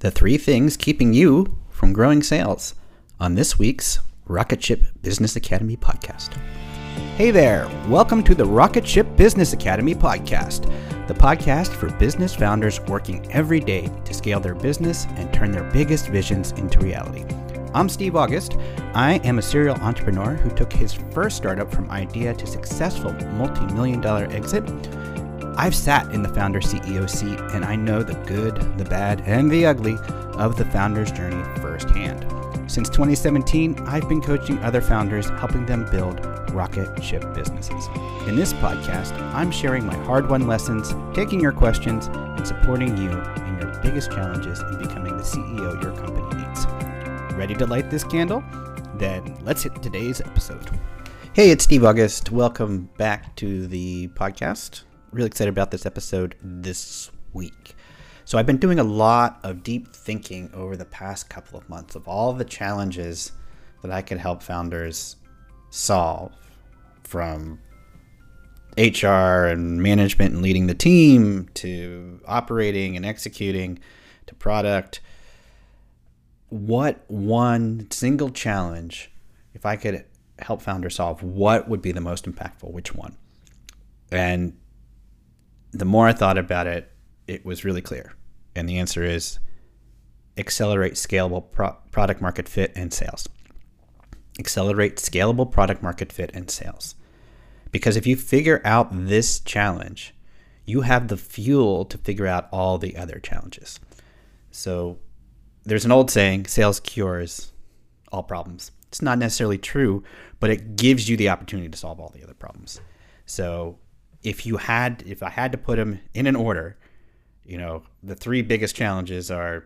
the three things keeping you from growing sales on this week's Rocket Ship Business Academy podcast. Hey there, welcome to the Rocket Ship Business Academy podcast, the podcast for business founders working every day to scale their business and turn their biggest visions into reality. I'm Steve August. I am a serial entrepreneur who took his first startup from idea to successful multi million dollar exit I've sat in the founder CEO seat and I know the good, the bad, and the ugly of the founder's journey firsthand. Since 2017, I've been coaching other founders, helping them build rocket ship businesses. In this podcast, I'm sharing my hard won lessons, taking your questions, and supporting you in your biggest challenges in becoming the CEO your company needs. Ready to light this candle? Then let's hit today's episode. Hey, it's Steve August. Welcome back to the podcast really excited about this episode this week. So, I've been doing a lot of deep thinking over the past couple of months of all the challenges that I could help founders solve from HR and management and leading the team to operating and executing to product. What one single challenge, if I could help founders solve, what would be the most impactful? Which one? And the more I thought about it, it was really clear. And the answer is accelerate scalable pro- product market fit and sales. Accelerate scalable product market fit and sales. Because if you figure out this challenge, you have the fuel to figure out all the other challenges. So there's an old saying sales cures all problems. It's not necessarily true, but it gives you the opportunity to solve all the other problems. So if you had if I had to put them in an order, you know, the three biggest challenges are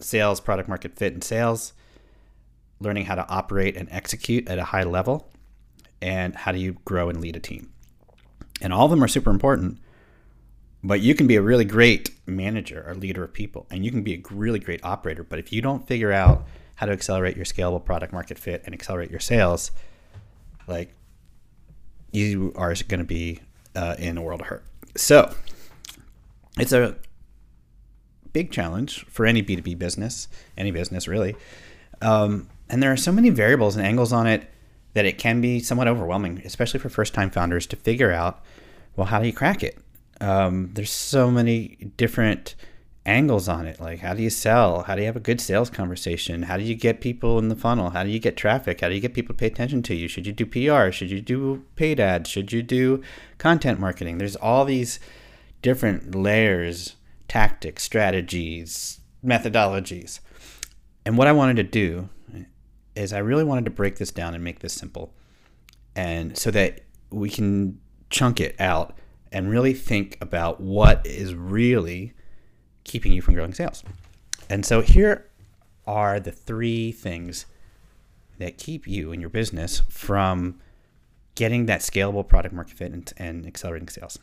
sales, product market fit, and sales, learning how to operate and execute at a high level, and how do you grow and lead a team. And all of them are super important, but you can be a really great manager or leader of people, and you can be a really great operator. But if you don't figure out how to accelerate your scalable product market fit and accelerate your sales, like you are going to be uh, in a world of hurt. So it's a big challenge for any B2B business, any business really. Um, and there are so many variables and angles on it that it can be somewhat overwhelming, especially for first time founders to figure out well, how do you crack it? Um, there's so many different angles on it. Like, how do you sell? How do you have a good sales conversation? How do you get people in the funnel? How do you get traffic? How do you get people to pay attention to you? Should you do PR? Should you do paid ads? Should you do content marketing? There's all these different layers, tactics, strategies, methodologies. And what I wanted to do is I really wanted to break this down and make this simple. And so that we can chunk it out and really think about what is really keeping you from growing sales. And so here are the three things that keep you and your business from getting that scalable product market fit and, and accelerating sales.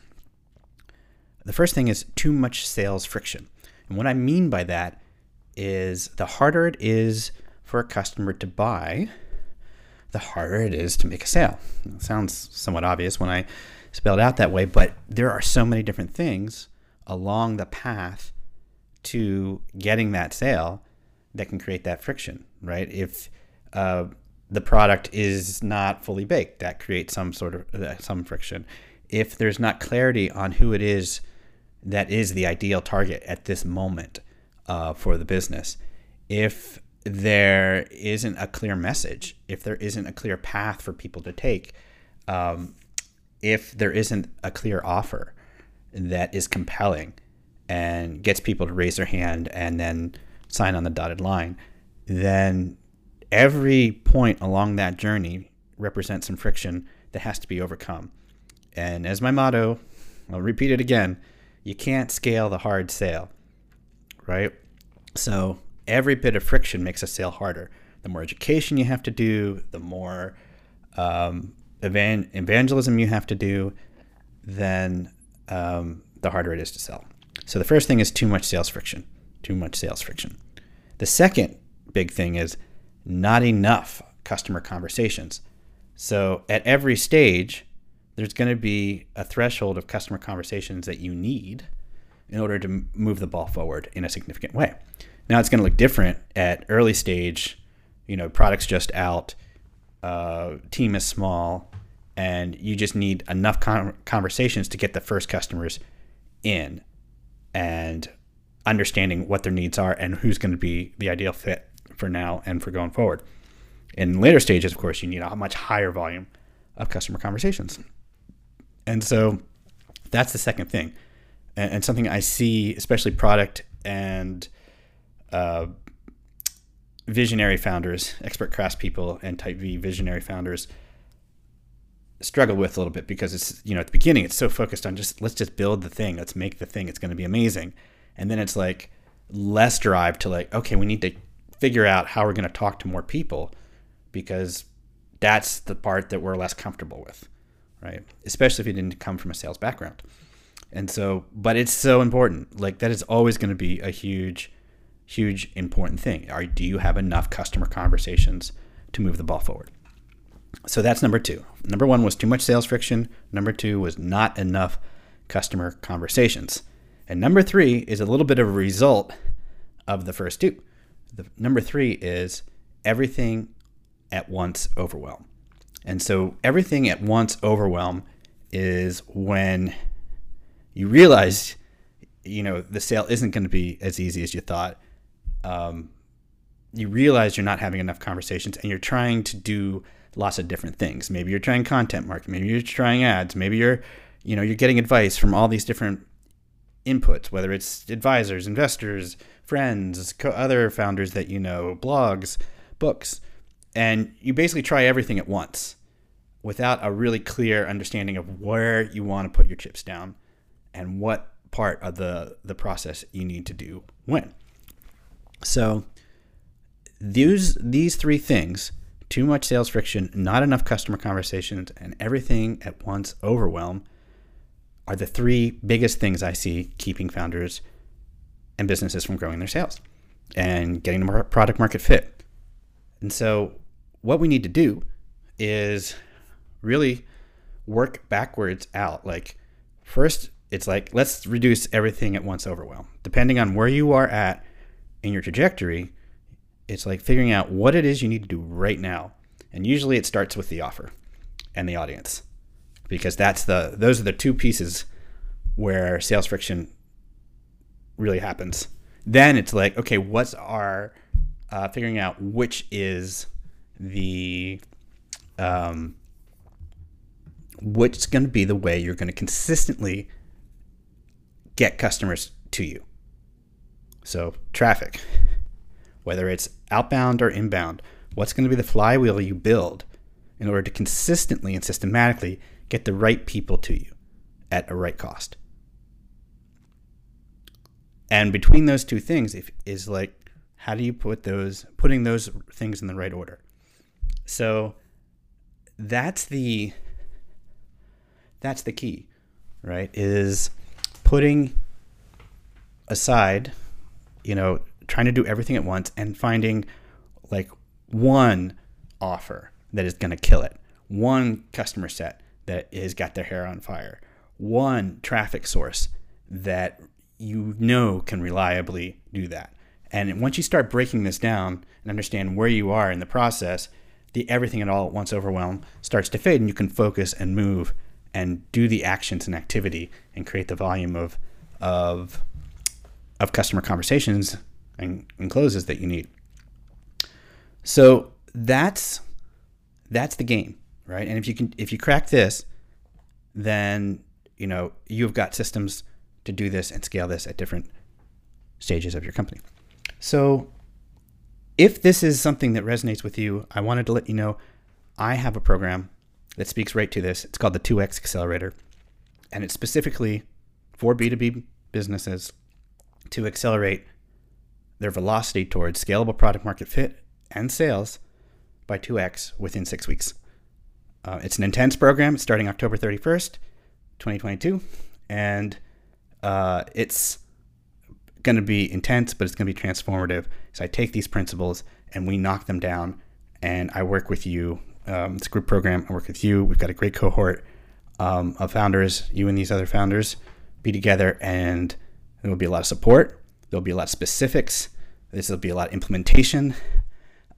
The first thing is too much sales friction. And what I mean by that is the harder it is for a customer to buy, the harder it is to make a sale. It sounds somewhat obvious when I spell it out that way, but there are so many different things along the path to getting that sale that can create that friction, right? If uh, the product is not fully baked, that creates some sort of uh, some friction. If there's not clarity on who it is that is the ideal target at this moment uh, for the business, if there isn't a clear message, if there isn't a clear path for people to take, um, if there isn't a clear offer that is compelling, and gets people to raise their hand and then sign on the dotted line, then every point along that journey represents some friction that has to be overcome. And as my motto, I'll repeat it again you can't scale the hard sale, right? So every bit of friction makes a sale harder. The more education you have to do, the more um, evan- evangelism you have to do, then um, the harder it is to sell. So the first thing is too much sales friction. Too much sales friction. The second big thing is not enough customer conversations. So at every stage, there's going to be a threshold of customer conversations that you need in order to move the ball forward in a significant way. Now it's going to look different at early stage, you know, products just out, uh, team is small, and you just need enough con- conversations to get the first customers in and understanding what their needs are and who's going to be the ideal fit for now and for going forward. In later stages, of course, you need a much higher volume of customer conversations. And so that's the second thing. And, and something I see, especially product and uh, visionary founders, expert craftspeople, and type V visionary founders struggle with a little bit because it's you know at the beginning it's so focused on just let's just build the thing. Let's make the thing. It's going to be amazing. And then it's like less drive to like okay we need to figure out how we're going to talk to more people because that's the part that we're less comfortable with right? Especially if you didn't come from a sales background. And so but it's so important. Like that is always going to be a huge huge important thing. Are do you have enough customer conversations to move the ball forward so that's number two. Number one was too much sales friction. Number two was not enough customer conversations. And number three is a little bit of a result of the first two. The number three is everything at once overwhelm. And so everything at once overwhelm is when you realize, you know, the sale isn't going to be as easy as you thought. Um, you realize you're not having enough conversations and you're trying to do lots of different things. Maybe you're trying content marketing, maybe you're trying ads, maybe you're, you know, you're getting advice from all these different inputs, whether it's advisors, investors, friends, other founders that you know, blogs, books, and you basically try everything at once without a really clear understanding of where you want to put your chips down and what part of the the process you need to do when. So these these three things too much sales friction, not enough customer conversations, and everything at once overwhelm are the three biggest things I see keeping founders and businesses from growing their sales and getting the product market fit. And so, what we need to do is really work backwards out. Like, first, it's like, let's reduce everything at once overwhelm. Depending on where you are at in your trajectory, it's like figuring out what it is you need to do right now. And usually it starts with the offer and the audience because that's the those are the two pieces where sales friction really happens. Then it's like, okay, what's our uh, figuring out which is the um, what's going to be the way you're going to consistently get customers to you. So traffic whether it's outbound or inbound, what's going to be the flywheel you build in order to consistently and systematically get the right people to you at a right cost. And between those two things if, is like, how do you put those, putting those things in the right order? So that's the, that's the key, right? Is putting aside, you know, trying to do everything at once and finding like one offer that is going to kill it, one customer set that has got their hair on fire, one traffic source that you know can reliably do that. And once you start breaking this down and understand where you are in the process, the everything at all at once overwhelm starts to fade and you can focus and move and do the actions and activity and create the volume of of of customer conversations and, and closes that you need. So that's that's the game, right? And if you can if you crack this, then you know you've got systems to do this and scale this at different stages of your company. So if this is something that resonates with you, I wanted to let you know I have a program that speaks right to this. It's called the 2X Accelerator, and it's specifically for B2B businesses to accelerate their velocity towards scalable product market fit and sales by 2x within six weeks. Uh, it's an intense program starting October 31st, 2022, and uh, it's going to be intense, but it's going to be transformative. So I take these principles and we knock them down, and I work with you. Um, it's a group program. I work with you. We've got a great cohort um, of founders. You and these other founders be together and There will be a lot of support. There'll be a lot of specifics. This will be a lot of implementation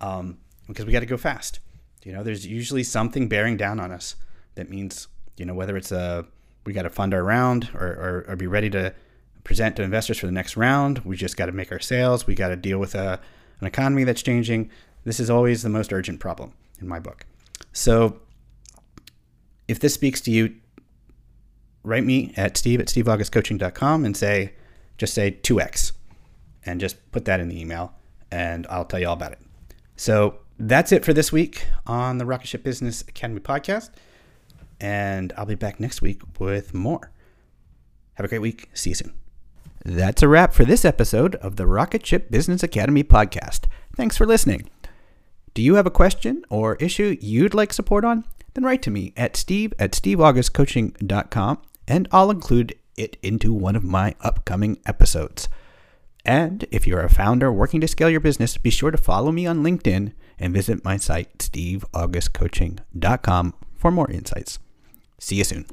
um, because we got to go fast. You know, there's usually something bearing down on us that means, you know, whether it's a we got to fund our round or, or, or, be ready to present to investors for the next round. We just got to make our sales. We got to deal with a, an economy that's changing. This is always the most urgent problem in my book. So if this speaks to you, write me at steve at steveaugustcoaching.com and say, just say 2x and just put that in the email and I'll tell you all about it. So that's it for this week on the Rocket Ship Business Academy podcast. And I'll be back next week with more. Have a great week. See you soon. That's a wrap for this episode of the Rocket Ship Business Academy podcast. Thanks for listening. Do you have a question or issue you'd like support on? Then write to me at steve at steveaugustcoaching.com and I'll include it into one of my upcoming episodes. And if you're a founder working to scale your business, be sure to follow me on LinkedIn and visit my site, steveaugustcoaching.com, for more insights. See you soon.